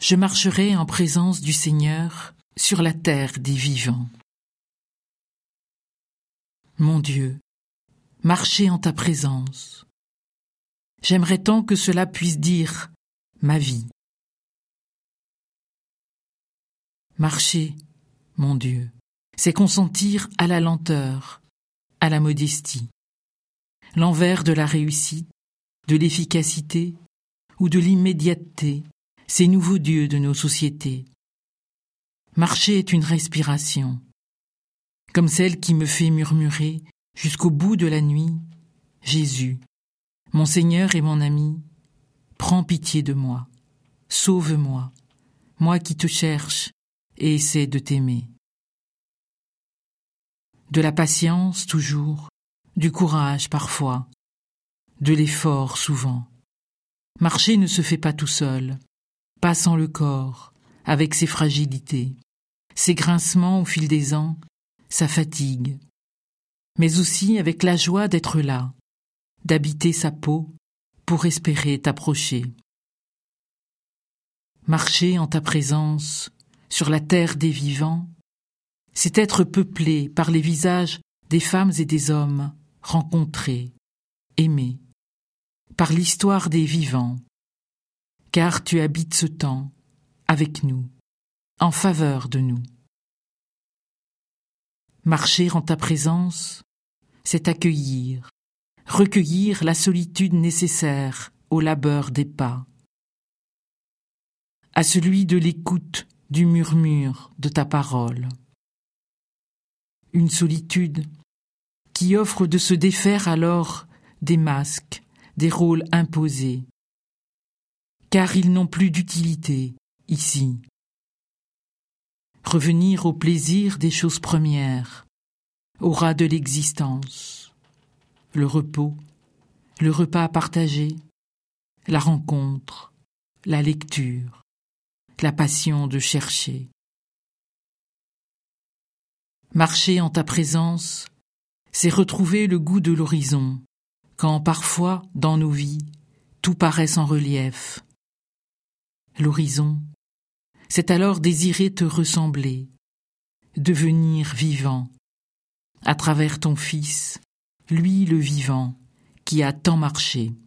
je marcherai en présence du Seigneur sur la terre des vivants. Mon Dieu, marcher en ta présence. J'aimerais tant que cela puisse dire ma vie. Marcher, mon Dieu, c'est consentir à la lenteur, à la modestie. L'envers de la réussite, de l'efficacité ou de l'immédiateté, ces nouveaux dieux de nos sociétés. Marcher est une respiration, comme celle qui me fait murmurer jusqu'au bout de la nuit Jésus, mon Seigneur et mon ami, prends pitié de moi, sauve-moi, moi qui te cherche et essaie de t'aimer. De la patience toujours, du courage parfois, de l'effort souvent. Marcher ne se fait pas tout seul, pas sans le corps, avec ses fragilités, ses grincements au fil des ans, sa fatigue, mais aussi avec la joie d'être là, d'habiter sa peau pour espérer t'approcher. Marcher en ta présence sur la terre des vivants, c'est être peuplé par les visages des femmes et des hommes rencontrés, aimés, par l'histoire des vivants, car tu habites ce temps avec nous, en faveur de nous. Marcher en ta présence, c'est accueillir, recueillir la solitude nécessaire au labeur des pas, à celui de l'écoute du murmure de ta parole. Une solitude qui offre de se défaire alors des masques, des rôles imposés, car ils n'ont plus d'utilité ici. Revenir au plaisir des choses premières, au ras de l'existence, le repos, le repas partagé, la rencontre, la lecture, la passion de chercher. Marcher en ta présence, c'est retrouver le goût de l'horizon, quand parfois, dans nos vies, tout paraît sans relief. L'horizon, c'est alors désirer te ressembler, devenir vivant, à travers ton Fils, lui le vivant, qui a tant marché.